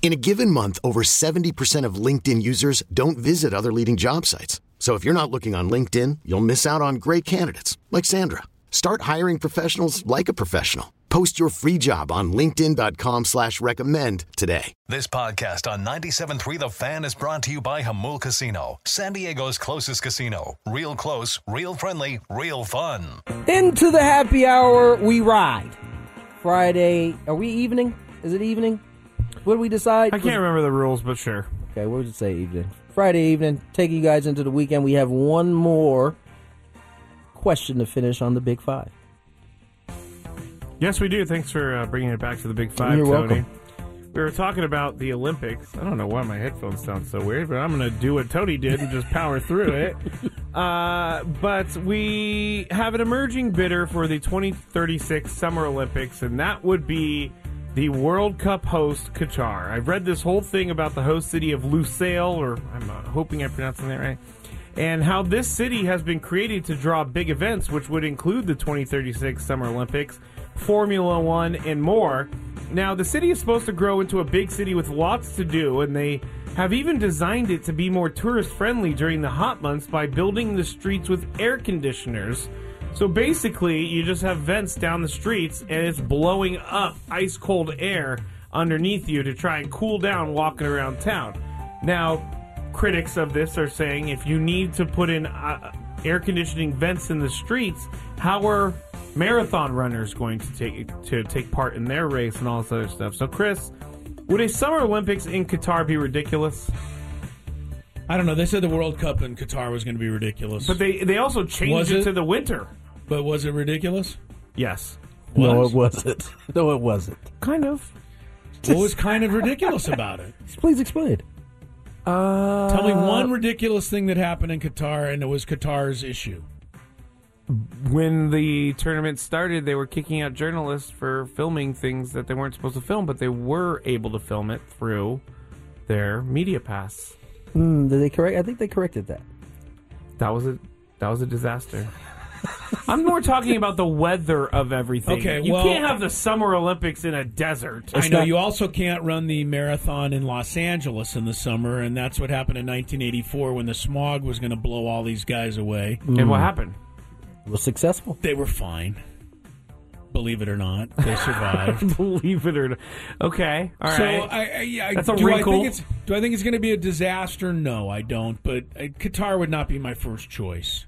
In a given month, over 70% of LinkedIn users don't visit other leading job sites. So if you're not looking on LinkedIn, you'll miss out on great candidates like Sandra. Start hiring professionals like a professional. Post your free job on linkedin.com slash recommend today. This podcast on 97.3 The Fan is brought to you by Jamul Casino, San Diego's closest casino. Real close, real friendly, real fun. Into the happy hour we ride. Friday, are we evening? Is it evening? What do we decide? I can't remember the rules, but sure. Okay, what would it say evening? Friday evening, taking you guys into the weekend. We have one more question to finish on the Big Five. Yes, we do. Thanks for uh, bringing it back to the Big 5 You're Tony. welcome. We were talking about the Olympics. I don't know why my headphones sound so weird, but I'm going to do what Tony did and just power through it. Uh, but we have an emerging bidder for the 2036 Summer Olympics, and that would be the World Cup host Qatar. I've read this whole thing about the host city of Lusail, or I'm uh, hoping I'm pronouncing that right, and how this city has been created to draw big events, which would include the 2036 Summer Olympics, Formula One, and more. Now, the city is supposed to grow into a big city with lots to do, and they have even designed it to be more tourist friendly during the hot months by building the streets with air conditioners. So basically, you just have vents down the streets, and it's blowing up ice cold air underneath you to try and cool down walking around town. Now, critics of this are saying if you need to put in uh, air conditioning vents in the streets, how are marathon runners going to take to take part in their race and all this other stuff? So, Chris, would a Summer Olympics in Qatar be ridiculous? I don't know. They said the World Cup in Qatar was going to be ridiculous. But they they also changed it it? to the winter. But was it ridiculous? Yes, No, Was. it wasn't. No, it wasn't. kind of. What was kind of ridiculous about it? Please explain. Uh, Tell me one ridiculous thing that happened in Qatar, and it was Qatar's issue. when the tournament started, they were kicking out journalists for filming things that they weren't supposed to film, but they were able to film it through their media pass. Hmm, did they correct? I think they corrected that. That was a that was a disaster. I'm more talking about the weather of everything. Okay, you well- can't have the Summer Olympics in a desert. I know not- you also can't run the marathon in Los Angeles in the summer, and that's what happened in 1984 when the smog was going to blow all these guys away. And what happened? It was successful. They were fine. Believe it or not, they survived. Believe it or not. Okay, all right. So I, I, I, That's a do I think it's do I think it's going to be a disaster? No, I don't. But uh, Qatar would not be my first choice.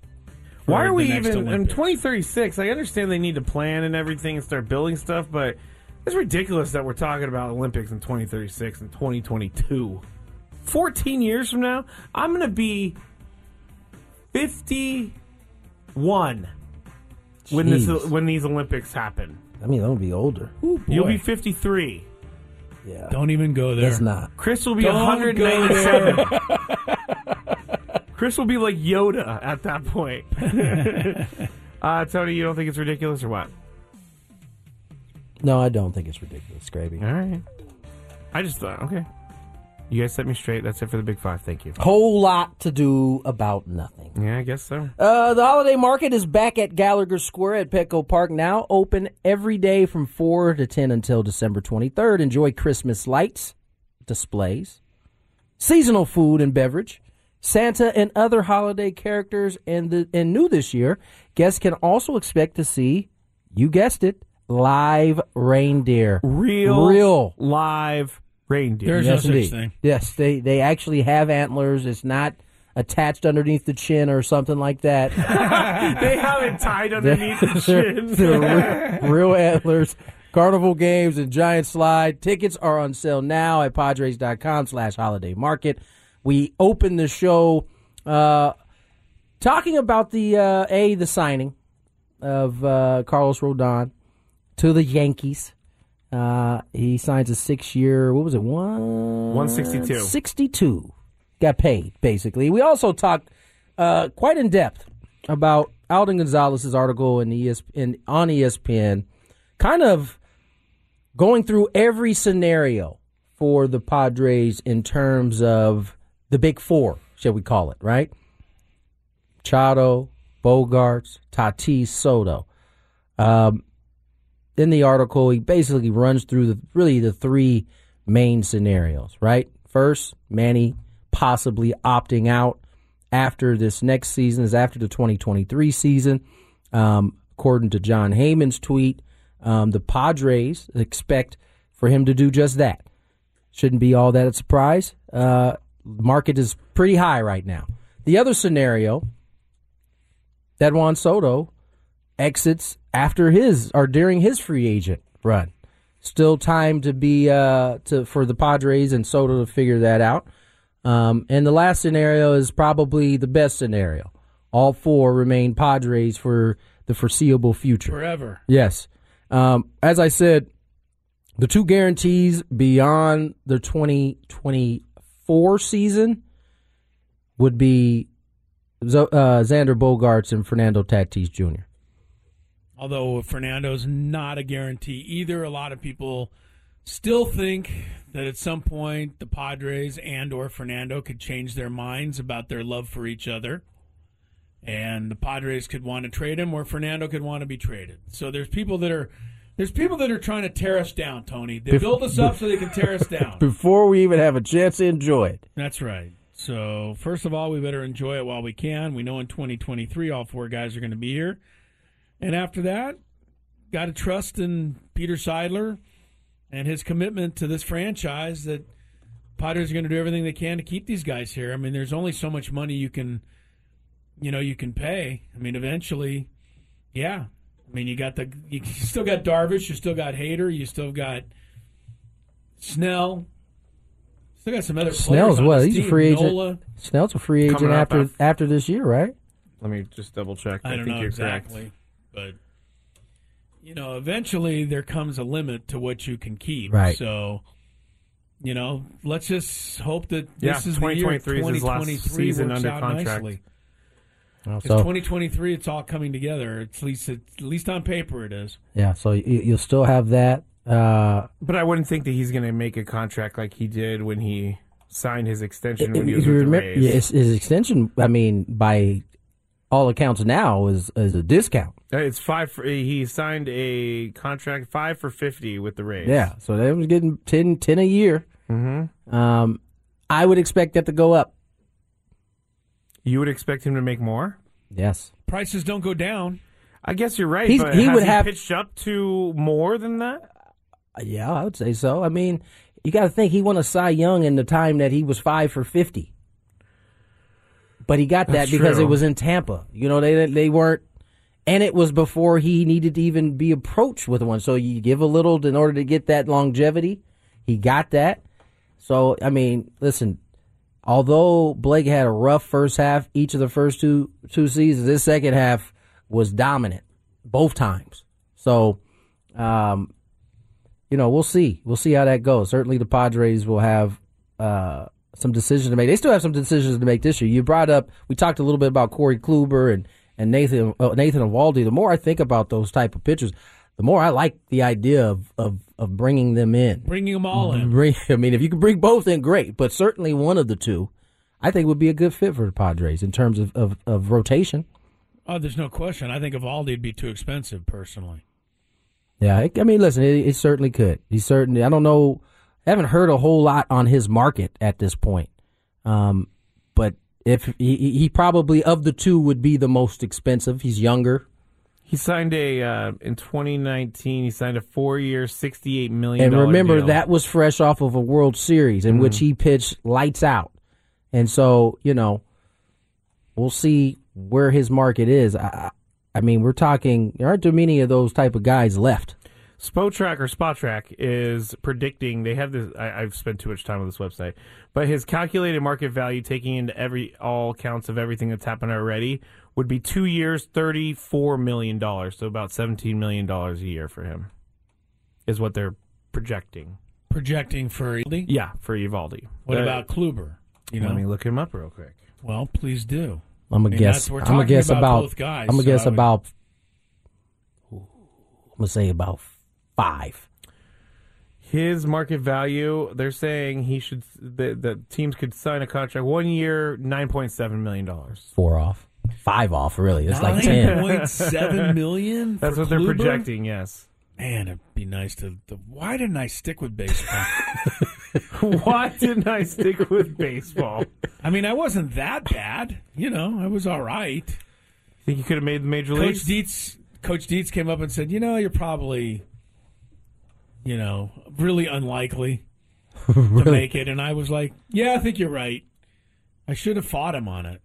For Why are the we next even in Olympics. 2036? I understand they need to plan and everything and start building stuff, but it's ridiculous that we're talking about Olympics in 2036 and 2022. 14 years from now, I'm going to be 51 when this when these Olympics happen. I mean, I'm gonna be older. You'll be 53. Yeah, Don't even go there. that's not. Chris will be Don't 197. Chris will be like Yoda at that point. uh, Tony, you don't think it's ridiculous or what? No, I don't think it's ridiculous, Gravy. All right. I just thought, okay. You guys set me straight. That's it for the big five. Thank you. Whole lot to do about nothing. Yeah, I guess so. Uh, the holiday market is back at Gallagher Square at Petco Park now, open every day from 4 to 10 until December 23rd. Enjoy Christmas lights, displays, seasonal food and beverage, Santa and other holiday characters, and the and new this year, guests can also expect to see, you guessed it, live reindeer. Real, Real. live reindeer. There's Yes, no such thing. Yes, they they actually have antlers. It's not attached underneath the chin or something like that. they have it tied underneath the They're- chin. they're re- real antlers. Carnival games and Giant Slide. Tickets are on sale now at Padres.com slash holiday market. We open the show uh, talking about the uh, A, the signing of uh, Carlos Rodon to the Yankees. Uh, he signs a six year, what was it, one? 162. 62. Got paid, basically. We also talked uh, quite in depth about Alden Gonzalez's article in ESPN, on ESPN, kind of going through every scenario for the Padres in terms of the big four, shall we call it, right? Chado, Bogaerts, Tatis, Soto. Um, in the article, he basically runs through the really the three main scenarios, right? First, Manny possibly opting out after this next season is after the 2023 season. Um, according to Jon Heyman's tweet, um, the Padres expect for him to do just that. Shouldn't be all that a surprise. Uh, market is pretty high right now. The other scenario, that Juan Soto exits after his or during his free agent run. Still time to be uh, to for the Padres and Soto to figure that out. Um, and the last scenario is probably the best scenario. All four remain Padres for the foreseeable future. Forever. Yes. Um, as I said, the two guarantees beyond the 2024 season would be uh, Xander Bogaerts and Fernando Tatis Jr. Although Fernando's not a guarantee either, a lot of people still think that at some point the Padres and or Fernando could change their minds about their love for each other. And the Padres could want to trade him or Fernando could want to be traded. So there's people that are there's people that are trying to tear us down, Tony. They build us up so they can tear us down. Before we even have a chance to enjoy it. That's right. So, first of all, we better enjoy it while we can. We know in 2023 all four guys are going to be here. And after that, got to trust in Peter Seidler and his commitment to this franchise that Padres are going to do everything they can to keep these guys here. I mean, there's only so much money you can, you know, you can pay. I mean, eventually, yeah. I mean, you got the, you still got Darvish, you still got Hader, you still got Snell, still got some other Snell's players. on what? this He's a free agent. Nola. Snell's a free agent Coming up after af- after this year, right? Let me just double check. I don't think know you're exactly, correct. but you know, eventually there comes a limit to what you can keep. Right. So, you know, let's just hope that Yeah, this is the year 2023 is his last 2023 season works under out contract. nicely. It's So 2023, it's all coming together. At least, at least on paper, it is. yeah, so you, you'll still have that. Uh, But I wouldn't think that he's going to make a contract like he did when he signed his extension when he was you with the remember, Rays. yeah, his, his extension, I mean, by all accounts now, is is a discount. Uh, It's five. For, he signed a contract five for fifty with the Rays. Yeah, so they was getting 10, 10 a year. Mm-hmm. Um, I would expect that to go up. You would expect him to make more. Yes. Prices don't go down. I guess you're right. He's- but he has would he have- pitched up to more than that. Uh, Yeah, I would say so. I mean, you got to think he won a Cy Young in the time that he was five for fifty, but he got that That's because true. it was in Tampa. You know, they they weren't, and it was before he needed to even be approached with one. So you give a little in order to get that longevity. He got that. So I mean, listen. Although Blake had a rough first half, each of the first two two seasons, this second half was dominant both times. So, um, you know, we'll see. We'll see how that goes. Certainly, the Padres will have uh, some decisions to make. They still have some decisions to make this year. You brought up, we talked a little bit about Corey Kluber and and Nathan uh, Nathan Eovaldi. The more I think about those type of pitchers, the more I like the idea of of, of bringing them in. Bringing them all in. Bring, I mean, if you can bring both in, great. But certainly one of the two, I think would be a good fit for the Padres in terms of, of, of rotation. Oh, there's no question. I think Eovaldi'd be too expensive, personally. Yeah, I I mean, listen, it, it certainly could. He certainly. I don't know. I haven't heard a whole lot on his market at this point. Um, but if he he probably of the two would be the most expensive. He's younger, He signed a uh, in 2019. He signed a four-year, sixty-eight million. and remember deal. that was fresh off of a World Series in which he pitched lights out. And so, you know, we'll see where his market is. I, I mean, we're talking. There aren't too many of those type of guys left. Spotrac or Spotrac is predicting they have this. I, I've spent too much time on this website, but his calculated market value, taking into every all counts of everything that's happened already, would be two years, thirty four million dollars. So about seventeen million dollars a year for him, is what they're projecting. Projecting for Eovaldi? Yeah, for Eovaldi. What Uh, about Kluber? You know, Let me look him up real quick. well, please do. I'm gonna mean, guess. that's- we're I'm gonna talking guess about about. both guys, I'm gonna so guess I would- about. I'm gonna say about five. His market value, they're saying he should. The, the teams could sign a contract one year, nine point seven million dollars. Four off. Five off. Really, it's like Nine ten. point seven million. That's for what they're Kluber? projecting. Yes. Man, it'd be nice to. to why didn't I stick with baseball? Why didn't I stick with baseball? I mean, I wasn't that bad. You know, I was all right. Think you could have made the major Coach leagues? Dietz, Coach Dietz came up and said, "You know, you're probably, you know, really unlikely to make it." And I was like, "Yeah, I think you're right. I should have fought him on it."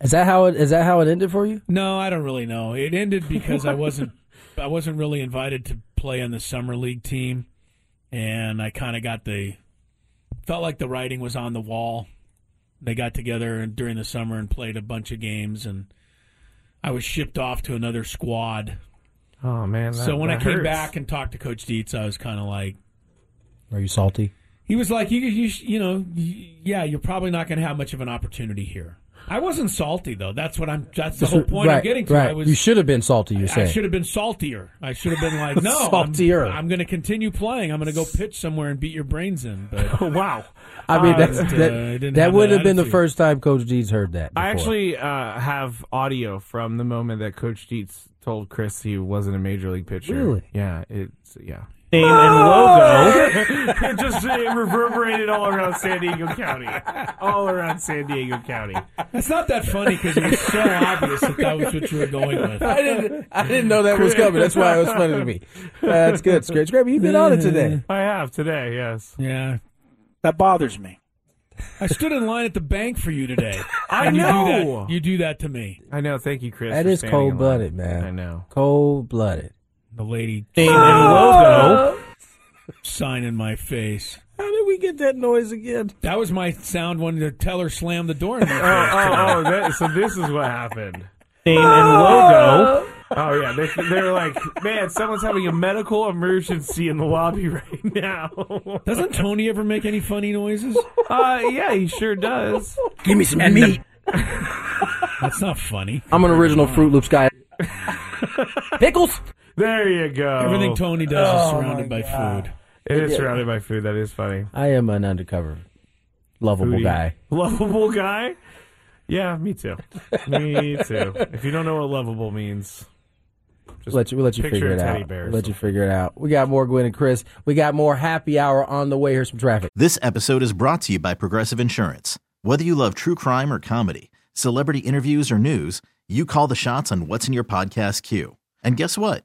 Is that how it? Is that how it ended for you? No, I don't really know. It ended because I wasn't I wasn't really invited to play on the summer league team, and I kind of got the felt like the writing was on the wall. They got together during the summer and played a bunch of games, and I was shipped off to another squad. Oh man! That, so when I that came hurts. back and talked to Coach Dietz, I was kind of like, Are you salty? he was like, you, you, you know, yeah, you're probably not going to have much of an opportunity here. I wasn't salty though. That's what I'm. That's the whole point right, I'm getting to. Right. I was. you should have been salty. You're I should have been saltier. I should have been like, no, Saltier. I'm, I'm going to continue playing. I'm going to go pitch somewhere and beat your brains in. But Oh, wow. I mean, that's, uh, that, didn't that have would that have been the first time Coach D's heard that. I actually uh, have audio from the moment that Coach Dietz told Chris he wasn't a major league pitcher. Really? Yeah. It's yeah. Name and logo. it just it reverberated all around San Diego County. All around San Diego County. it's not that funny because it was so obvious that that was what you were going with. I didn't. I didn't know that was coming. That's why it was funny to me. That's good, Scratch. Scrappy, you've been on it today. I have today. Yes. Yeah, That bothers me. I stood in line at the bank for you today. I and you Do know. that, you do that to me. I know. Thank you, Chris. That for is standing in line. cold blooded, man. I know. Cold blooded. The lady Name and logo. sign in my face. How did we get that noise again? That was my sound when the teller slammed the door in my face. Oh, oh, oh that, so this is what happened. Name and logo. Oh yeah, they, they're like, man, someone's having a medical emergency in the lobby right now. Doesn't Tony ever make any funny noises? uh, yeah, he sure does. Give me some meat. That's not funny. I'm an original Froot Loops guy. Pickles. There you go. Everything Tony does Oh, is surrounded by food. It is surrounded by food. That is funny. I am an undercover, lovable Foodie. guy. Lovable guy. Yeah, me too. Me too. If you don't know what lovable means, just We'll let you, we'll let you picture figure a it teddy out. bear or We'll let you figure it out. We got more Gwynn and Chris. We got more happy hour on the way. Here's some traffic. This episode is brought to you by Progressive Insurance. Whether you love true crime or comedy, celebrity interviews or news, you call the shots on what's in your podcast queue. And guess what?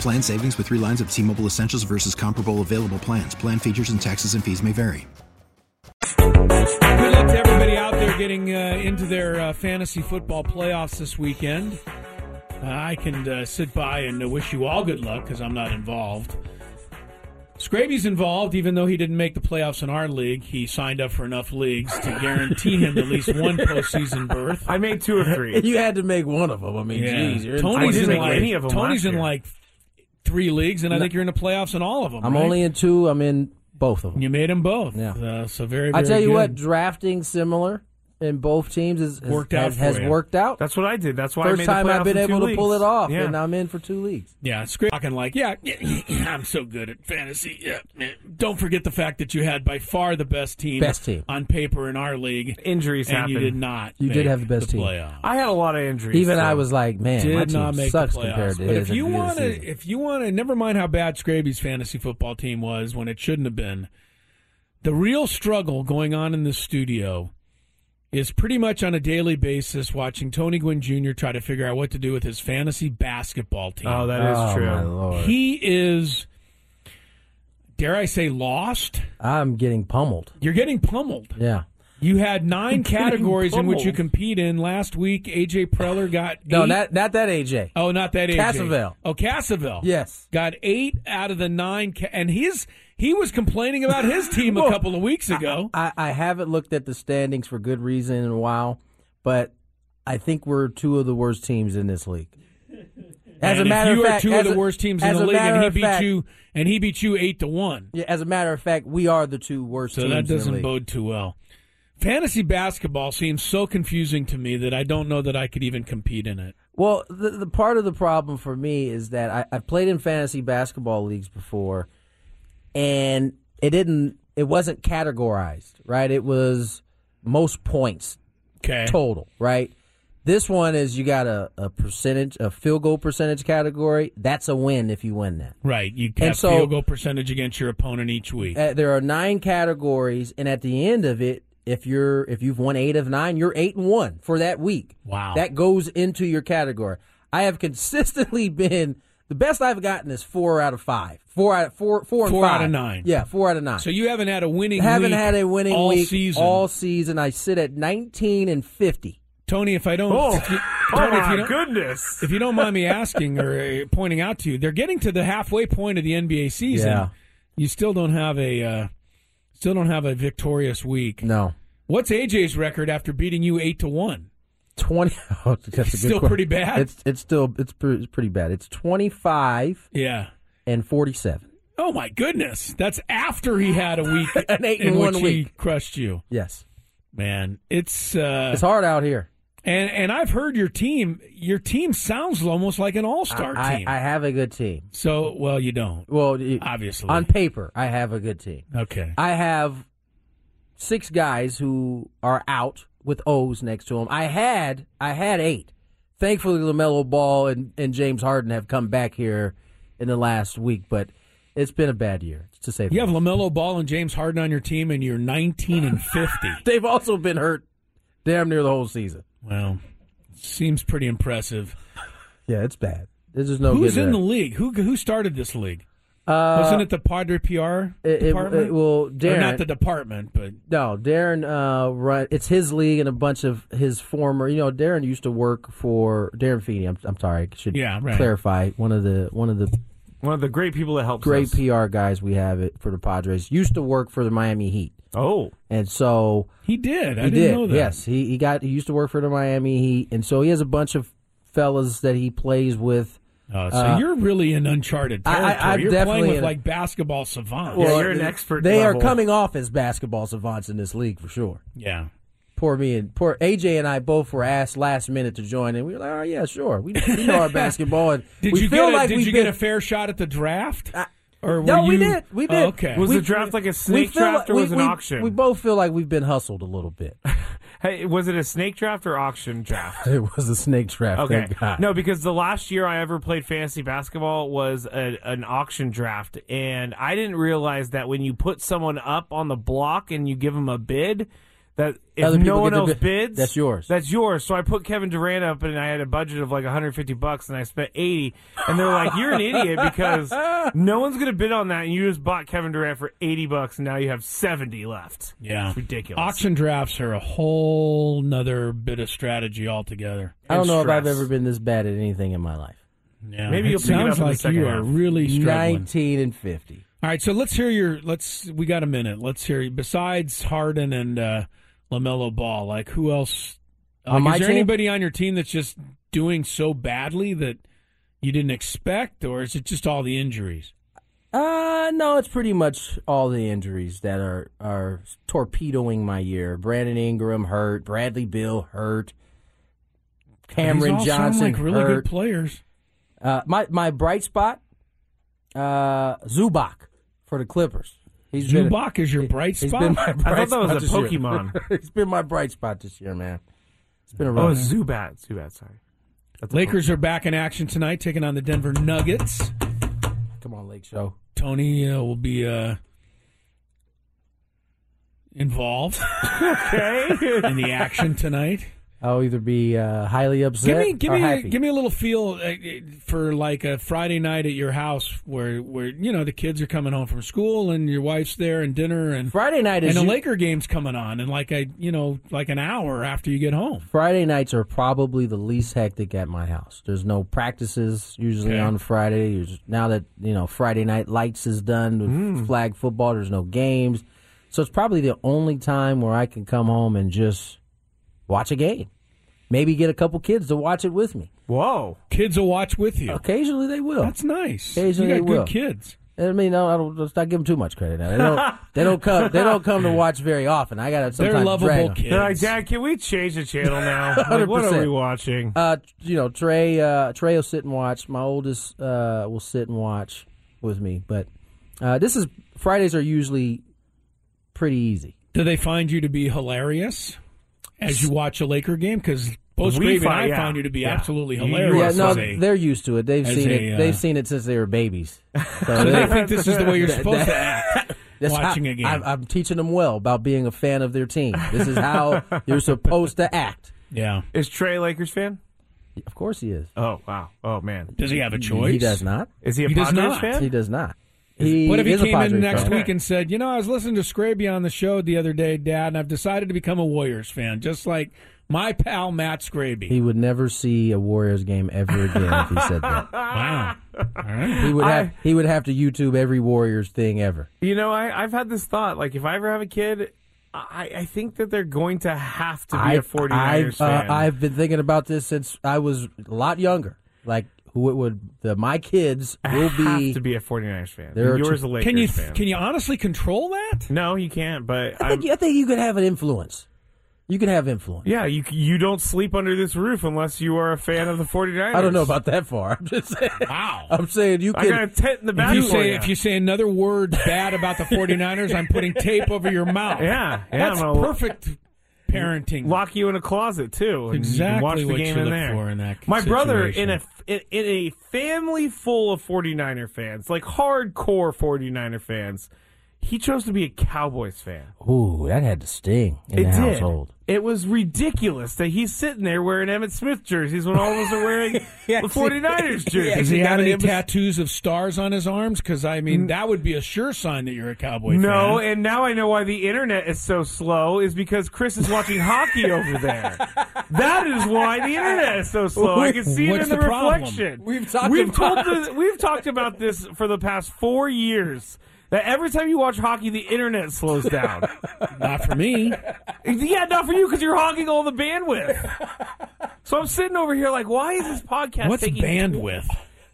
Plan savings with three lines of T Mobile Essentials versus comparable available plans. Plan features and taxes and fees may vary. Good luck to everybody out there getting uh, into their uh, fantasy football playoffs this weekend. I can uh, sit by and uh, wish you all good luck because I'm not involved. Scraby's involved, even though he didn't make the playoffs in our league. He signed up for enough leagues to guarantee him at least one postseason berth. I made two or three. you had to make one of them. I mean, Yeah. geez, you're in Tony's I in didn't like make any of them Tony's in year. like three leagues, and I think you're in the playoffs in all of them. I'm right? only in two. I'm in both of them. You made them both. Yeah. Uh, so very. I very tell you good. what, drafting similar in both teams is, has, Worked out has, has worked out. That's what I did. That's why I First made the time I've been in two able to pull it off, Yeah. and I'm in for two leagues. Yeah, Scraby talking like, yeah, I'm so good at fantasy. Yeah, don't forget the fact that you had by far the best team, Best team. on paper in our league, Injuries and happen. you did not. You did have the best team. playoffs. I had a lot of injuries. Even too. I was like, man, my did team not make sucks the playoffs. compared to but his. if you at the beginning of want to, if you want to, never mind how bad Scraby's fantasy football team was when it shouldn't have been. The real struggle going on in the studio is pretty much on a daily basis watching Tony Gwynn Jr. try to figure out what to do with his fantasy basketball team. Oh, that is oh, true. my lord, He is, dare I say, lost. I'm getting pummeled. You're getting pummeled. Yeah. You had nine categories in which you compete in. Last week, AJ Preller got No, eight. not not that AJ. oh, not that AJ. Cassavell. Oh, Cassavell. Yes. got eight out of the nine, ca- and his he was complaining about his team a couple of weeks ago. I, I haven't looked at the standings for good reason in a while, but I think we're two of the worst teams in this league. As and a matter if you of are two of the a- worst teams in the league, and he of beat fact- you, and he beat you eight to one. Yeah, as a matter of fact, we are the two worst So teams that in the doesn't bode too well. Fantasy basketball seems so confusing to me that I don't know that I could even compete in it. Well, the, the part of the problem for me is that I, I've played in fantasy basketball leagues before, and it didn't. It wasn't categorized, right? It was most points Okay. total, right? This one is you got a, a percentage, a field goal percentage category. That's a win if you win that. Right. You have so- field goal percentage against your opponent each week. Uh, there are nine categories, and at the end of it, if you're if you've won eight of nine, you're eight and one for that week. Wow. that goes into your category. I have consistently been the best I've gotten is four out of five, four out four four and Four out of nine. Yeah, four out of nine. so you haven't had a winning haven't week had a winning all week season. all season. I sit at nineteen and fifty. Tony, if I don't, Oh, if you, oh Tony, if my you don't, goodness. if you don't mind me asking or uh, pointing out to you, they're getting to the halfway point of the NBA season. Yeah. You still don't have a, uh, still don't have a victorious week. No, What's AJ's record after beating you eight to one? twenty. Oh, that's Still question. pretty bad? It's it's still it's pretty, bad. It's twenty five Yeah. and forty seven. Oh my goodness, that's after he had a week An eight in one which he week. crushed you. Yes, Man, it's uh, it's hard out here. And and I've heard your team. Your team sounds almost like an all star team. I have a good team. so well, you don't. Well, y- Obviously. on paper, I have a good team. Okay. I have six guys who are out with O's next to them. I had I had eight. Thankfully, LaMelo Ball and, and James Harden have come back here in the last week, but it's been a bad year to say. the You have least. LaMelo Ball and James Harden on your team, and you're 19 and 50. They've also been hurt damn near the whole season. Well, seems pretty impressive. Yeah, it's bad. There's just no Who's in the league? Who who started this league? Uh, Wasn't it the Padre PR it- it- department? it- well, or Darren, not the department, but No, Darren. Uh, run. It's his league and a bunch of his former. You know, Darren used to work for Darren Feeney. I'm, I'm sorry. I should Yeah, right. clarify. One of the one of the One of the great people that helps great us. PR guys we have it for the Padres. Used to work for the Miami Heat, Oh, and so he did. I he didn't know that. Yes, he he got. He used to work for the Miami Heat, and so he has a bunch of fellas that he plays with. Oh, so Uh, you're really in uncharted I- I- territory. I'm you're definitely playing with in- like basketball savants. Yeah, you're an expert They level. are coming off as basketball savants in this league for sure. yeah. Poor me and poor AJ and I both were asked last minute to join, and we were like, "Oh yeah, sure, we, we know our basketball." And Did we you feel get a, like Did we've you been, get a fair shot at the draft? Or No, were we you- did. We did. Oh, okay. Was We- the draft like a snake feel draft or like- was it we, an we- auction? We both feel like we've been hustled a little bit. hey, was it a snake draft or auction draft? it was a snake draft. Okay. Thank God. No, because the last year I ever played fantasy basketball was a, an auction draft, and I didn't realize that when you put someone up on the block and you give them a bid, that if Other people no one get to else bid- bids, that's yours. That's yours. So I put Kevin Durant up, and I had a budget of like 150 bucks, and I spent 80. And they're like, "You're an idiot because no one's gonna bid on that, and you just bought Kevin Durant for 80 bucks, and now you have 70 left. Yeah. it's ridiculous. Auction drafts are a whole nother bit of strategy altogether. I don't and know if I've ever been this bad at anything in my life. Yeah, Maybe it you'll pick it sounds up in the like second you half. are really struggling. 19 and 50. All right, so let's hear your. Let's. We got a minute. Let's hear. Besides Harden and uh, LaMelo Ball, like who else? Like, is there team? anybody on your team that's just doing so badly that you didn't expect, or is it just all the injuries? Uh, no, it's pretty much all the injuries that are, are torpedoing my year. Brandon Ingram hurt, Bradley Beal hurt, Cameron These all Johnson sound like really hurt. good players. Uh, my my bright spot, uh, Zubac for the Clippers. He's been- Zubac is your bright He's spot. been my bright that was a. Pokemon. he's been my bright spot this year, man. It's been a Oh, run. Zubat, Zubat. Sorry, That's Lakers are back in action tonight, taking on the Denver Nuggets. Come on, Lake Show. Tony uh, will be uh, involved Okay. in the action tonight. I'll either be uh, highly upset Give me, give or me, a, happy. give me a little feel uh, for like a Friday night at your house where, where you know the kids are coming home from school and your wife's there and dinner and Friday night is and the u- Laker game's coming on and like a you know like an hour after you get home. Friday nights are probably the least hectic at my house. There's no practices usually Okay. on Friday. Now that you know Friday night lights is done with Hmm. flag football, there's no games, so it's probably the only time where I can come home and just watch a game. Maybe get a couple kids to watch it with me. Whoa. Kids will watch with you. Occasionally they will. That's nice. Occasionally you they got will. good kids. I mean, no, I don't, let's not give them too much credit. Now. They don't. they don't come. They don't come to watch very often. I got to They're sometimes lovable drag 'em. kids. They're like, Dad, can we change the channel now? Like, what are we watching? Uh, you know, Trey. Uh, Trey will sit and watch. My oldest uh, will sit and watch with me. But uh, this is Fridays are usually pretty easy. Do they find you to be hilarious as you watch a Laker game? Because both We Gravy and I yeah. find you to be Yeah. absolutely You- you hilarious. yeah, no, a- they're used to it. They've seen a, it. uh, They've seen it since they were babies. So so they- they think this is the way you're That- supposed to act That's watching how- a game. I'm, I'm teaching them well about being a fan of their team. This is how you're supposed to act. yeah. Is Trey a Lakers fan? Of course he is. Oh wow. Oh man. Does he have a choice? He does not. Is he a He does Padres fan? He does not. He What if he came in next fan. week and said, "You know, I was listening to Scraby on the show the other day, Dad, and I've decided to become a Warriors fan, just like my pal Matt Scraby." He would never see a Warriors game ever again if he said that. wow. All right. He would have I- he would have to YouTube every Warriors thing ever. You know, I, I've had this thought. Like, if I ever have a kid, I, I think that they're going to have to be a 49ers I've, fan. Uh, I've been thinking about this since I was a lot younger. Like who it would the my kids will be, have to be a 49ers fan. There are Yours two- a Lakers Can you fan. can you honestly control that? No, you can't. But I I'm, think, I think you could have an influence. You can have influence. yeah, you you don't sleep under this roof unless you are a fan of the 49ers. I don't know about that far. I'm just saying. Wow. I'm saying you I got a can. tent in the back If you for say you. if you say another word bad about the 49ers, I'm putting tape over your mouth. Yeah, yeah, That's I'm gonna perfect parenting. lock you in a closet too, and Exactly watch the what game you in look there. for in that My brother in a in, in a family full of 49er fans, like hardcore 49er fans, he chose to be a Cowboys fan. Ooh, that had to sting in it the did. household. It was ridiculous that he's sitting there wearing Emmitt Smith jerseys when all of us are wearing the 49ers jerseys. Does he got have any It tattoos of stars on his arms? Because I mean, that would be a sure sign that you're a Cowboy fan. No, fan. and now I know why the internet is so slow is because Chris is watching hockey over there. That is why the internet is so slow. I can see it in the, the reflection. We've talked we've about- told the, we've talked about this for the past four years. That every time you watch hockey, the internet slows down. Not for me. yeah, not for you because you're hogging all the bandwidth. So I'm sitting over here like, why is this podcast What's taking bandwidth?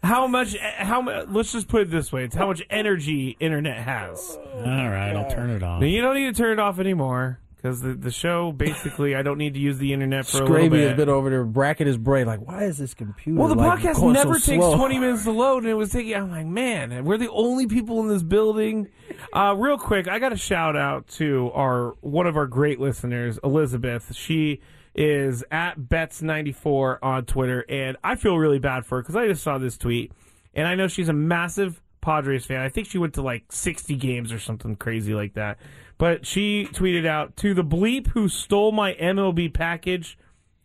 How much? How much? Let's just put it this way: it's how much energy internet has. All right, I'll turn it off. Now, you don't need to turn it off anymore because the, the show basically I don't need to use the internet for a little Scraby bit. has been over there racking his brain like, why is this computer? well, the like, podcast going so never takes slow? 20 minutes to load, and it was taking. I'm like, man, we're the only people in this building. Uh, real quick, I got a shout out to our one of our great listeners, Elizabeth. She is at Bets94 on Twitter, and I feel really bad for her because I just saw this tweet, and I know she's a massive Padres fan. I think she went to like 60 games or something crazy like that. But she tweeted out to the bleep who stole my MLB package.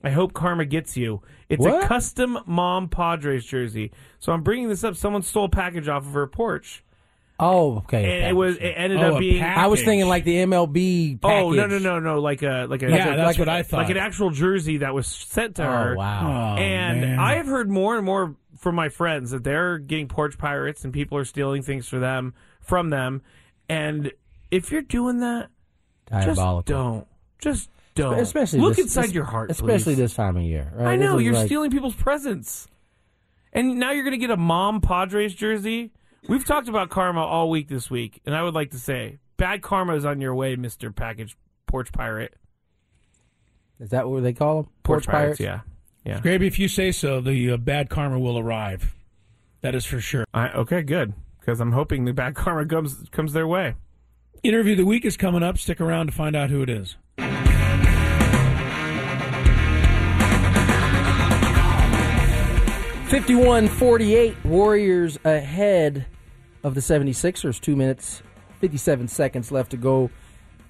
I hope karma gets you. It's What? a custom mom Padres jersey. So I'm bringing this up. Someone stole a package off of her porch. Oh, okay. And it was. It ended Oh, up being. I was thinking like the MLB. Package. Oh no no no no! Like a like a Yeah, like that's like what a- I thought. Like an actual jersey that was sent to oh, her. Oh wow. Oh, and man. I have heard more and more from my friends that they're getting porch pirates and people are stealing things for them from them. And if you're doing that, just don't. Just don't. Especially look this- inside this- your heart, especially please. this time of year. Right? I know you're like- stealing people's presents, and now you're going to get a mom Padres jersey. We've talked about karma all week this week, and I would like to say, bad karma is on your way, Mister Package Porch Pirate. Is that what they call them? Porch, pirates, yeah, yeah. Gravy, if you say so, the uh, bad karma will arrive. That is for sure. I, okay, good, because I'm hoping the bad karma comes comes their way. Interview of the week is coming up. Stick around to find out who it is. Fifty-one forty-eight. Warriors ahead of the 76ers. Two minutes, 57 seconds left to go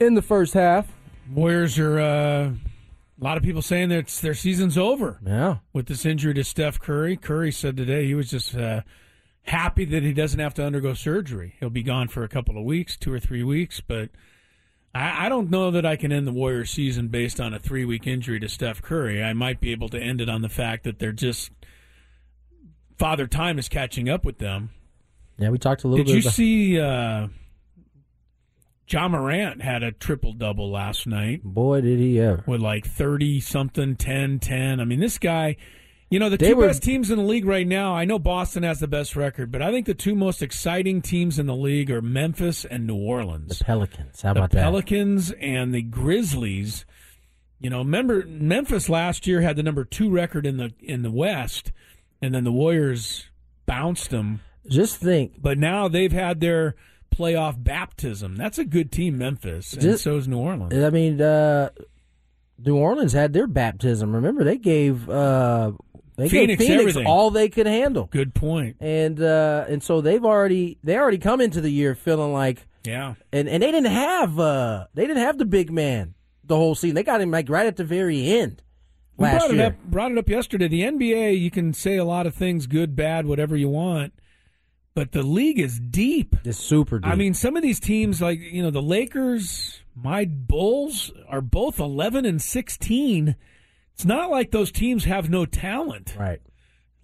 in the first half. Warriors are uh, a lot of people saying that it's- their season's over Yeah. with this injury to Steph Curry. Curry said today he was just uh, happy that he doesn't have to undergo surgery. He'll be gone for a couple of weeks, two or three weeks, but I, I don't know that I can end the Warriors season based on a three week injury to Steph Curry. I might be able to end it on the fact that they're just Father Time is catching up with them. Yeah, we talked a little Did bit you about see uh, Ja Morant had a triple double last night Boy, did he ever. with like 30 something, 10, 10. I mean, this guy, you know, the They two were- best teams in the league right now, I know Boston has the best record, but I think the two most exciting teams in the league are Memphis and New Orleans. The Pelicans. How The about that? Pelicans and the Grizzlies. You know, remember Memphis last year had the number 2 record in the in the West and then the Warriors bounced them Just think. but now they've had their playoff baptism. That's a good team, Memphis, and Just- so is New Orleans. I mean, uh, New Orleans had their baptism. Remember, they gave uh, they Phoenix gave Phoenix everything. all they could handle, Good point. and uh, and so they've already they already come into the year feeling like, Yeah, and, and they didn't have uh, they didn't have the big man the whole season. They got him like right at the very end we last brought it year. up. Brought it up yesterday. The NBA, you can say a lot of things, good, bad, whatever you want, but the league is deep. It's super. Deep. I mean, some of these teams, like you know, the Lakers, my Bulls, are both eleven and sixteen. It's not like those teams have no talent. right?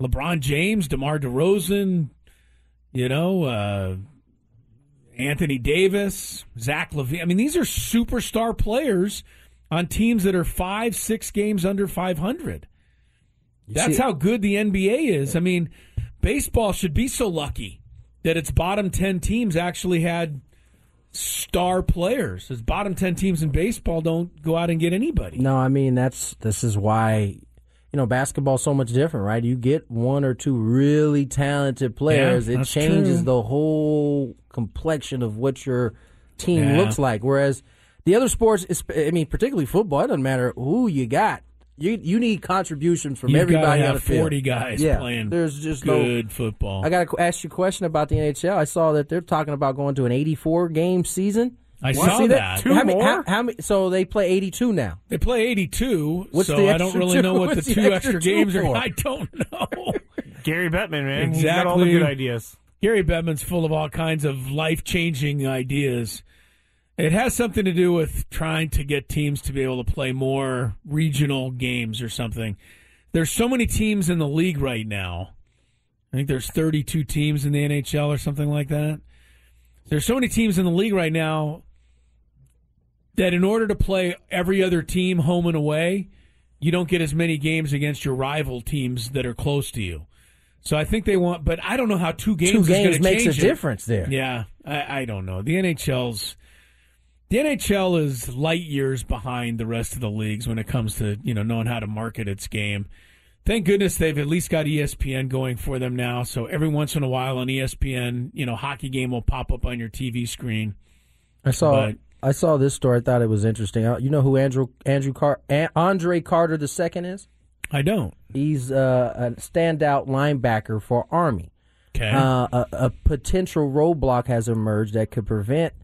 LeBron James, DeMar DeRozan, you know, uh, Anthony Davis, Zach LaVine. I mean, these are superstar players on teams that are five, six games under 500. That's see- how good the NBA is. I mean, baseball should be so lucky that its bottom 10 teams actually had star players. Its bottom 10 teams in baseball don't go out and get anybody. No, I mean that's this is why you know basketball's so much different, right? You get one or two really talented players, it changes true. the whole complexion of what your team Yeah. looks like. Whereas the other sports, is- I mean, particularly football, it doesn't matter who you got. You you need contributions from You've everybody got to on have the field. 40 guys yeah, playing There's just no. good football. I got to ask you a question about the NHL. I saw that they're talking about going to an 84 game season. I You saw see that. Two how many, more? how, how many? So they play 82 now. They play 82, What's so the I don't really two? know what the What's the two extra extra two games are. I don't know. Gary Bettman, man, he's got all the Exactly. good ideas. Gary Bettman's full of all kinds of life changing ideas. It has something to do with trying to get teams to be able to play more regional games or something. There's so many teams in the league right now. I think there's 32 teams in the NHL or something like that. There's so many teams in the league right now that in order to play every other team home and away, you don't get as many games against your rival teams that are close to you. So I think they want, but I don't know how two games Two games makes a it. difference there. Yeah, I, I don't know. The NHL's the NHL is light years behind the rest of the leagues when it comes to you know knowing how to market its game. Thank goodness they've at least got ESPN going for them now. So every once in a while on E ESPN, you know, hockey game will pop up on your TV screen. I saw But- I saw this story. I thought it was interesting. Uh, You know who Andrew Andrew Car- Andre Carter II is? I don't. He's uh, a standout linebacker for Army. Okay. Uh, a, a potential roadblock has emerged that could prevent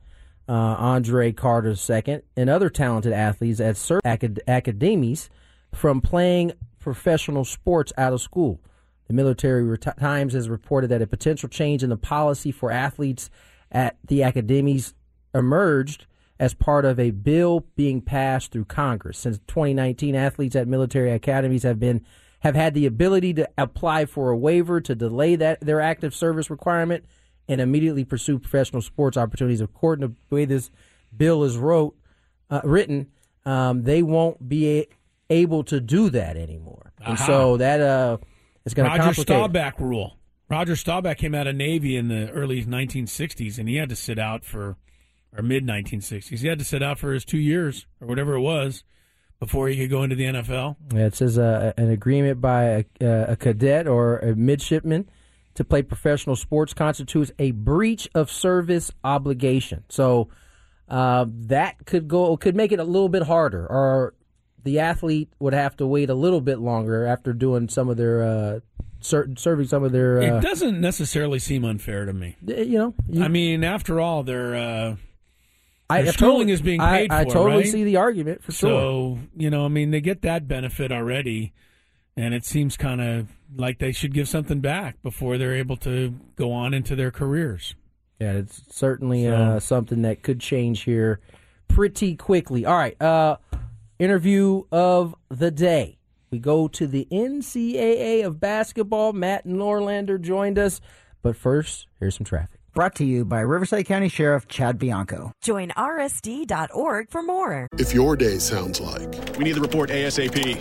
uh, Andre Carter II and other talented athletes at certain acad- academies from playing professional sports out of school. The Military Times has reported that a potential change in the policy for athletes at the academies emerged as part of a bill being passed through Congress. Since 2019, athletes at military academies have been have had the ability to apply for a waiver to delay that their active service requirement and immediately pursue professional sports opportunities. According to the way this bill is wrote, uh, written, um, they won't be a- able to do that anymore, and so that uh, is going to Roger. Staubach rule. Roger Staubach came out of Navy in the early 1960s, and he had to sit out for, or mid 1960s. He had to sit out for his two years or whatever it was before he could go into the NFL. Yeah, it says uh, an agreement by a, uh, a cadet or a midshipman to play professional sports constitutes a breach of service obligation. So uh, that could go could make it a little bit harder, or the athlete would have to wait a little bit longer after doing some of their uh, certain serving some of their. Uh, it doesn't necessarily seem unfair to me. you know, you- I mean, after all, they're. Uh, I- their I schooling totally- is being I- paid I for. totally right? see the argument for sure. So you know, I mean, they get that benefit already, and it seems kind of like they should give something back before they're able to go on into their careers. Yeah, it's certainly So- uh, something that could change here pretty quickly. All right, uh, interview of the day. We go to the NCAA of basketball. Matt Norlander joined us, but first, here's some traffic. Brought to you by Riverside County Sheriff Chad Bianco. Join rsd.org for more. If your day sounds like we need the report ASAP,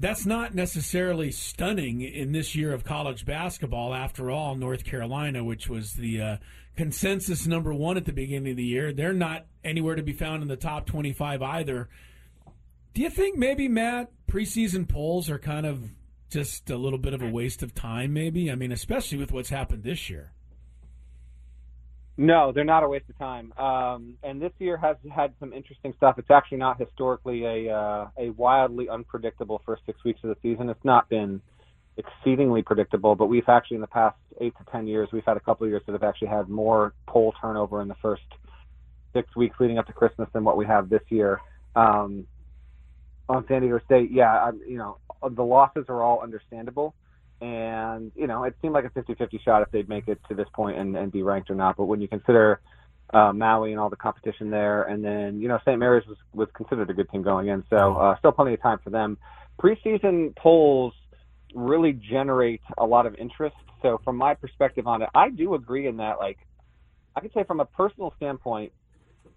That's not necessarily stunning in this year of college basketball. After all, North Carolina, which was the uh, consensus number one at the beginning of the year, they're not anywhere to be found in the top 25 either. Do you think maybe, Matt, preseason polls are kind of just a little bit of a waste of time, maybe? I mean, especially with what's happened this year. No, they're not a waste of time. Um, and this year has had some interesting stuff. It's actually not historically a uh, a wildly unpredictable first six weeks of the season. It's not been exceedingly predictable, but we've actually in the past eight to ten years, we've had a couple of years that have actually had more poll turnover in the first six weeks leading up to Christmas than what we have this year. Um, on San Diego State, yeah, I, you know, the losses are all understandable. And, you know, it seemed like a 50 50 shot if they'd make it to this point and, and be ranked or not. But when you consider uh, Maui and all the competition there, and then, you know, St. Mary's was, was considered a good team going in. So uh, still plenty of time for them. Preseason polls really generate a lot of interest. So from my perspective on it, I do agree in that, like, I could say from a personal standpoint,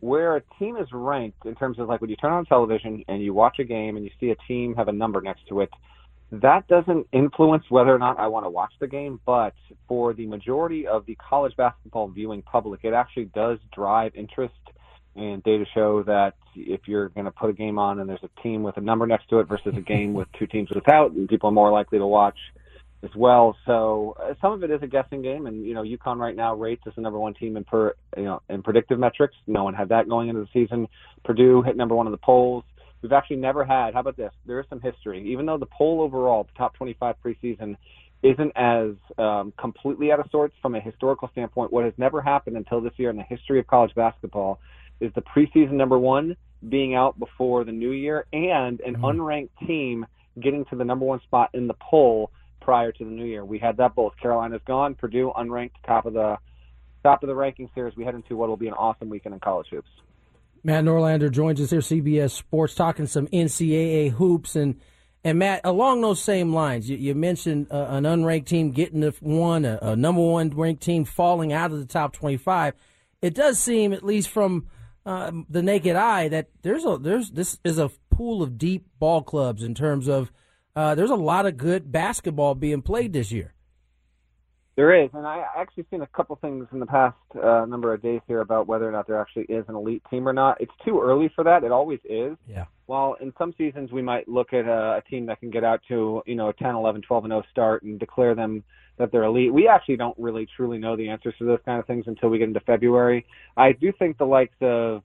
where a team is ranked in terms of like when you turn on television and you watch a game and you see a team have a number next to it, that doesn't influence whether or not I want to watch the game. But for the majority of the college basketball viewing public, it actually does drive interest. And data show that if you're going to put a game on and there's a team with a number next to it versus a game with two teams without, people are more likely to watch as well. So uh, some of it is a guessing game, and you know, UConn right now rates as the number one team in per you know in predictive metrics. No one had that going into the season. Purdue hit number one in the polls. We've actually never had. How about this? There is some history. Even though the poll overall, the top 25 preseason, isn't as um, completely out of sorts from a historical standpoint. What has never happened until this year in the history of college basketball is the preseason number one being out before the new year and an unranked team getting to the number one spot in the poll prior to the new year. We had that both. Carolina's gone, Purdue unranked, top of the top of the rankings series. we head into what will be an awesome weekend in college hoops. Matt Norlander joins us here, CBS Sports, talking some NCAA hoops and and Matt, along those same lines, you, you mentioned uh, an unranked team getting the one, a, a, number one ranked team falling out of the top twenty-five. It does seem, at least from uh, the naked eye, that there's a there's this is a pool of deep ball clubs in terms of uh, there's a lot of good basketball being played this year. There is, and I actually seen a couple things in the past uh, number of days here about whether or not there actually is an elite team or not. It's too early for that. It always is. Yeah. While in some seasons we might look at a, a team that can get out to you know a 10, 11, 12 and 0 start and declare them that they're elite. We actually don't really truly know the answers to those kind of things until we get into February. I do think the likes of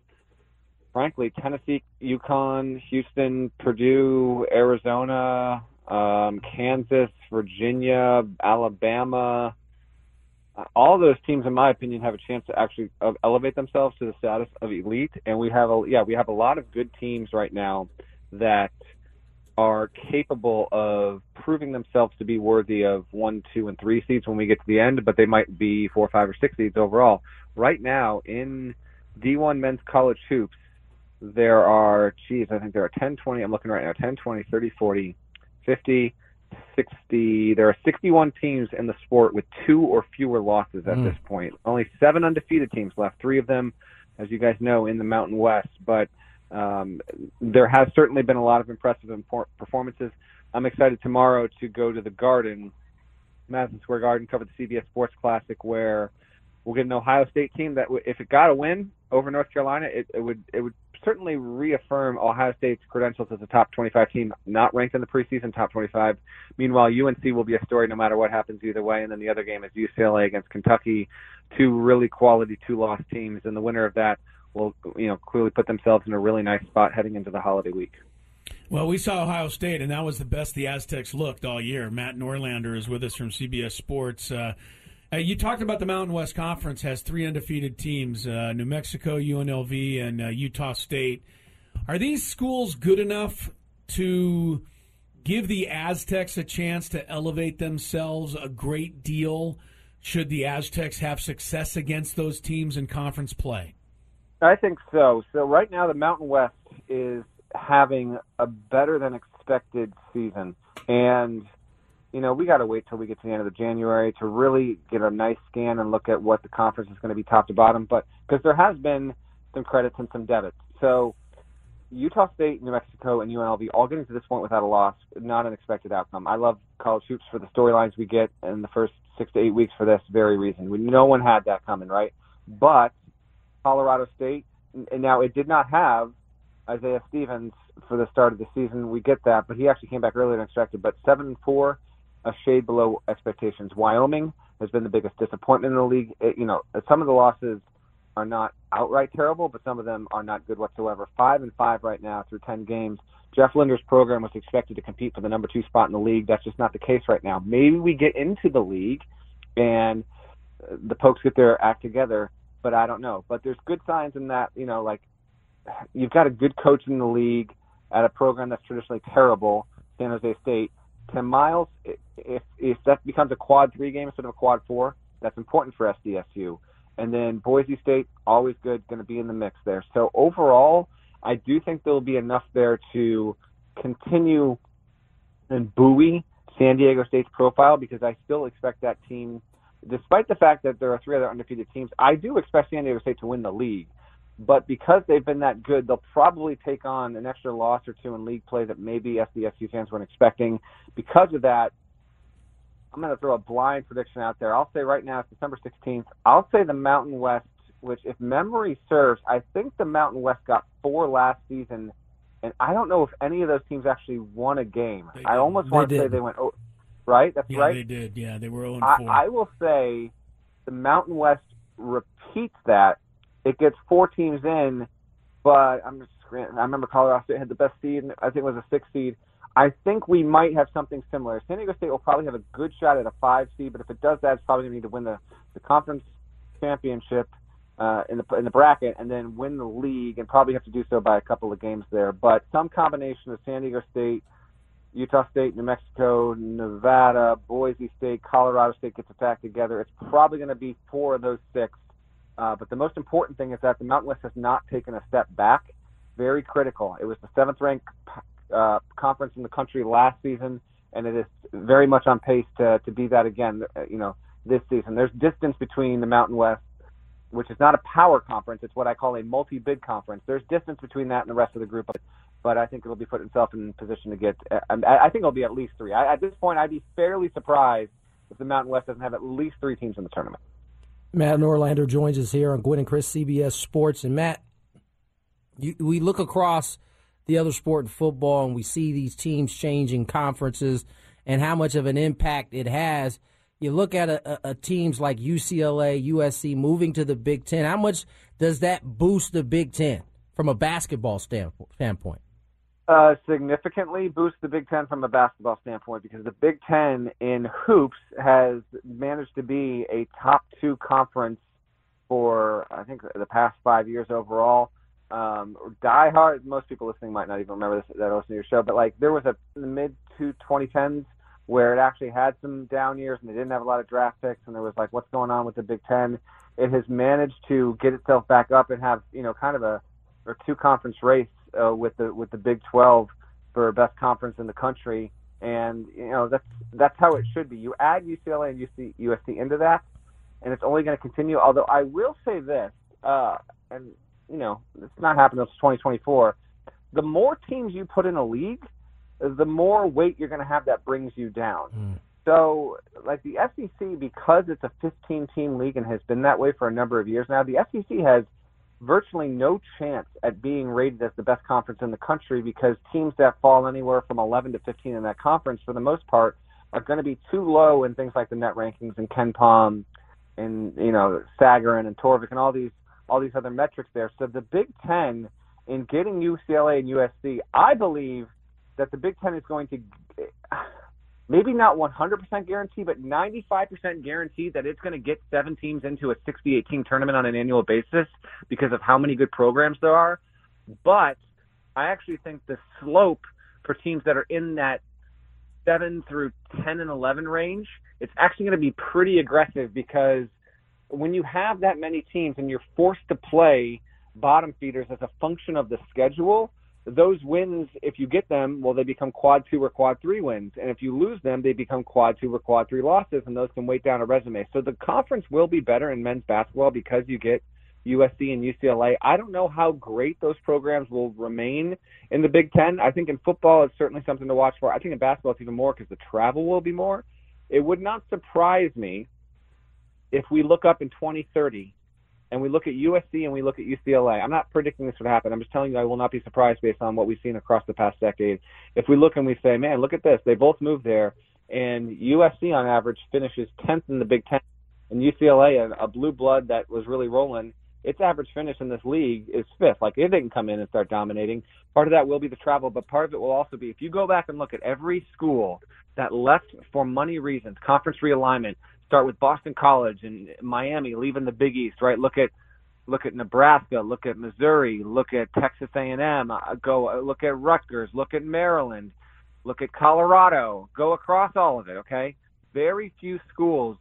frankly Tennessee, UConn, Houston, Purdue, Arizona, um, Kansas, Virginia, Alabama. All those teams, in my opinion, have a chance to actually elevate themselves to the status of elite. And we have a yeah, we have a lot of good teams right now that are capable of proving themselves to be worthy of one, two, and three seeds when we get to the end, but they might be four, five, or six seeds overall. Right now in D1 men's college hoops, there are, geez, I think there are 10, 20, I'm looking right now, 10, 20, 30, 40, 50, 60. There are 61 teams in the sport with two or fewer losses at mm. this point. Only seven undefeated teams left. Three of them, as you guys know, in the Mountain West. But um, there has certainly been a lot of impressive performances. I'm excited tomorrow to go to the Garden, Madison Square Garden, cover the CBS Sports Classic, where we'll get an Ohio State team that, if it got a win over North Carolina, it, it would it would certainly reaffirm Ohio State's credentials as a top 25 team, not ranked in the preseason top 25. Meanwhile, UNC will be a story no matter what happens either way. And then the other game is UCLA against Kentucky, two really quality two-loss teams, and the winner of that will, you know, clearly put themselves in a really nice spot heading into the holiday week. Well, we saw Ohio State, and that was the best the Aztecs looked all year. Matt Norlander is with us from CBS Sports. Uh, uh, you talked about the Mountain West Conference has three undefeated teams: uh, New Mexico, UNLV, and uh, Utah State. Are these schools good enough to give the Aztecs a chance to elevate themselves a great deal? Should the Aztecs have success against those teams in conference play? I think so. So right now, the Mountain West is having a better than expected season, and you know, we got to wait till we get to the end of the January to really get a nice scan and look at what the conference is going to be top to bottom. But because there has been some credits and some debits, so Utah State, New Mexico, and UNLV all getting to this point without a loss, not an expected outcome. I love college hoops for the storylines we get in the first six to eight weeks for this very reason. No one had that coming, right? But Colorado State, and now it did not have Isaiah Stevens for the start of the season. We get that, but he actually came back earlier than expected. But seven and four a shade below expectations. Wyoming has been the biggest disappointment in the league. It, you know, some of the losses are not outright terrible, but some of them are not good whatsoever. Five and five right now through ten games. Jeff Linder's program was expected to compete for the number two spot in the league. That's just not the case right now. Maybe we get into the league and the Pokes get their act together, but I don't know. But there's good signs in that, you know, like you've got a good coach in the league at a program that's traditionally terrible, San Jose State, Tim Miles, if if that becomes a quad three game instead of a quad four, that's important for SDSU. And then Boise State, always good, going to be in the mix there. So overall, I do think there'll be enough there to continue and buoy San Diego State's profile because I still expect that team, despite the fact that there are three other undefeated teams, I do expect San Diego State to win the league. But because they've been that good, they'll probably take on an extra loss or two in league play that maybe SDSU fans weren't expecting. Because of that, I'm going to throw a blind prediction out there. I'll say right now it's December 16th. I'll say the Mountain West, which, if memory serves, I think the Mountain West got four last season, and I don't know if any of those teams actually won a game. They I almost want to say they went, oh, right? That's yeah, right. they did. Yeah, they were 0 I, 4. I will say the Mountain West repeats that. It gets four teams in, but I'm just. I remember Colorado State had the best seed. and I think it was a six seed. I think we might have something similar. San Diego State will probably have a good shot at a five seed, but if it does that, it's probably going to need to win the, the conference championship uh, in the in the bracket and then win the league, and probably have to do so by a couple of games there. But some combination of San Diego State, Utah State, New Mexico, Nevada, Boise State, Colorado State gets attacked together. It's probably going to be four of those six Uh, but the most important thing is that the Mountain West has not taken a step back. Very critical. It was the seventh ranked uh, conference in the country last season, and it is very much on pace to, to be that again. Uh, you know, this season. There's distance between the Mountain West, which is not a power conference. It's what I call a multi-bid conference. There's distance between that and the rest of the group, but I think it'll be put itself in position to get. Uh, I, I think it'll be at least three. I, at this point, I'd be fairly surprised if the Mountain West doesn't have at least three teams in the tournament. Matt Norlander joins us here on Gwynn and Chris CBS Sports. And Matt, you, we look across the other sport in football and we see these teams changing conferences and how much of an impact it has. You look at a, a, a teams like UCLA, USC moving to the Big Ten. How much does that boost the Big Ten from a basketball standpoint? Uh, significantly boost the Big Ten from a basketball standpoint because the Big Ten in hoops has managed to be a top two conference for I think the past five years overall. Um, die hard. Most people listening might not even remember this that listen to your show, but like there was a in the mid to 2010s where it actually had some down years and they didn't have a lot of draft picks and there was like what's going on with the Big Ten. It has managed to get itself back up and have you know kind of a or two conference race uh, with the with the Big 12 for best conference in the country, and you know that's that's how it should be. You add UCLA and UC, USC into that, and it's only going to continue. Although I will say this, uh, and you know it's not happening until 2024. The more teams you put in a league, the more weight you're going to have that brings you down. Mm. So, like the SEC, because it's a 15 team league and has been that way for a number of years now, the SEC has virtually no chance at being rated as the best conference in the country because teams that fall anywhere from 11 to 15 in that conference, for the most part, are going to be too low in things like the net rankings and KenPom and you know Sagarin and Torvik and all these all these other metrics there. So the Big Ten in getting UCLA and USC, I believe that the Big Ten is going to maybe not 100% guarantee, but 95% guarantee that it's going to get seven teams into a 68 team tournament on an annual basis because of how many good programs there are. But I actually think the slope for teams that are in that 7 through 10 and 11 range, it's actually going to be pretty aggressive because when you have that many teams and you're forced to play bottom feeders as a function of the schedule, those wins, if you get them, well, they become quad two or quad three wins. And if you lose them, they become quad two or quad three losses, and those can weight down a resume. So the conference will be better in men's basketball because you get USC and UCLA. I don't know how great those programs will remain in the Big Ten. I think in football, it's certainly something to watch for. I think in basketball, it's even more because the travel will be more. It would not surprise me if we look up in 2030 and we look at USC and we look at UCLA, I'm not predicting this would happen. I'm just telling you I will not be surprised based on what we've seen across the past decade. If we look and we say, man, look at this, they both moved there, and USC on average finishes 10th in the Big Ten, and UCLA, a, a blue blood that was really rolling, its average finish in this league is fifth. Like if they can come in and start dominating, part of that will be the travel, but part of it will also be if you go back and look at every school that left for money reasons, conference realignment, start with Boston College and Miami leaving the Big East, right? Look at look at Nebraska, look at Missouri, look at Texas A&M, uh, go look at Rutgers, look at Maryland, look at Colorado, go across all of it, okay? Very few schools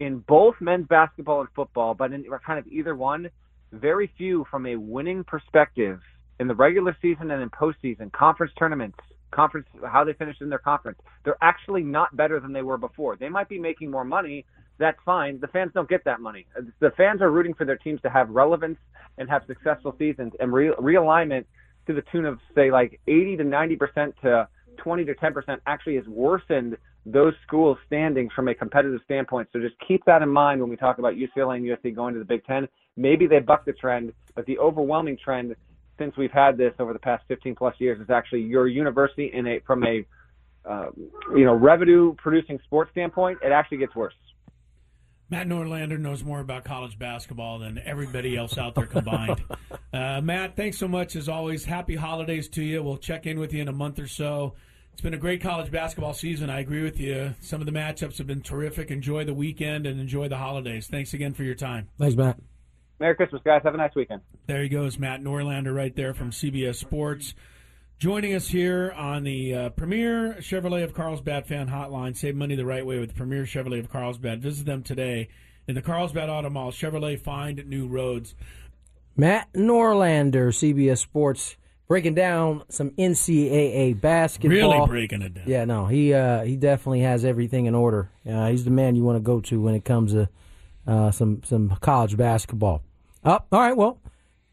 in both men's basketball and football, but in kind of either one, very few from a winning perspective in the regular season and in postseason, conference tournaments, conference how they finished in their conference. They're actually not better than they were before. They might be making more money. That's fine. The fans don't get that money. The fans are rooting for their teams to have relevance and have successful seasons and re- realignment to the tune of say like 80 to 90 percent to 20 to 10 percent actually has worsened those schools' standings from a competitive standpoint. So just keep that in mind when we talk about UCLA and USC going to the Big Ten. Maybe they buck the trend, but the overwhelming trend since we've had this over the past 15 plus years is actually your university in a from a uh, you know revenue producing sports standpoint, it actually gets worse. Matt Norlander knows more about college basketball than everybody else out there combined. uh, Matt, thanks so much as always. Happy holidays to you. We'll check in with you in a month or so. It's been a great college basketball season. I agree with you. Some of the matchups have been terrific. Enjoy the weekend and enjoy the holidays. Thanks again for your time. Thanks, Matt. Merry Christmas, guys. Have a nice weekend. There he goes, Matt Norlander, right there from CBS Sports. Joining us here on the uh, Premier Chevrolet of Carlsbad fan hotline. Save money the right way with Premier Chevrolet of Carlsbad. Visit them today in the Carlsbad Auto Mall. Chevrolet find new roads. Matt Norlander, CBS Sports, breaking down some NCAA basketball. Really breaking it down. Yeah, no, he uh, he definitely has everything in order. Uh, he's the man you want to go to when it comes to uh, some some college basketball. Up, oh, all right. Well,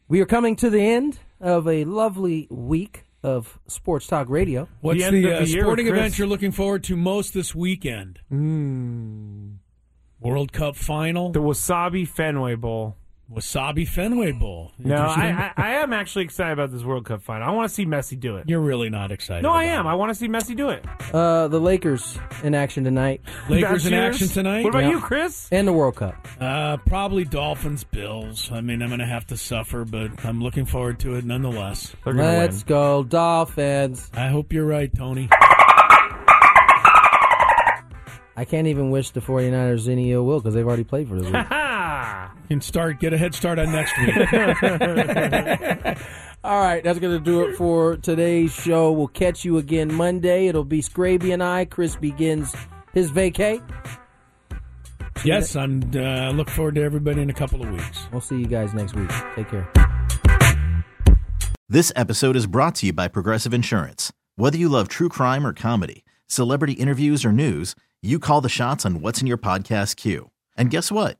we are coming to the end of a lovely week of Sports Talk Radio. What's the, uh, sporting event you're looking forward to most this weekend? Mm. World Cup final, the Wasabi Fenway Bowl. Wasabi Fenway Bowl. No, I, I, I am actually excited about this World Cup final. I want to see Messi do it. You're really not excited. No, I about am. I want to see Messi do it. Uh, the Lakers in action tonight. Lakers in action tonight. What about Yeah. you, Chris? And the World Cup. Uh, probably Dolphins, Bills. I mean, I'm going to have to suffer, but I'm looking forward to it nonetheless. Let's win. go, Dolphins. I hope you're right, Tony. I can't even wish the 49ers any ill will because they've already played for the week. Ha! And start get a head start on next week. All right, that's going to do it for today's show. We'll catch you again Monday. It'll be Scraby and I. Chris begins his vacay. yes, I'm uh, look forward to everybody in a couple of weeks. We'll see you guys next week. Take care. This episode is brought to you by Progressive Insurance. Whether you love true crime or comedy, celebrity interviews or news, you call the shots on what's in your podcast queue. And guess what?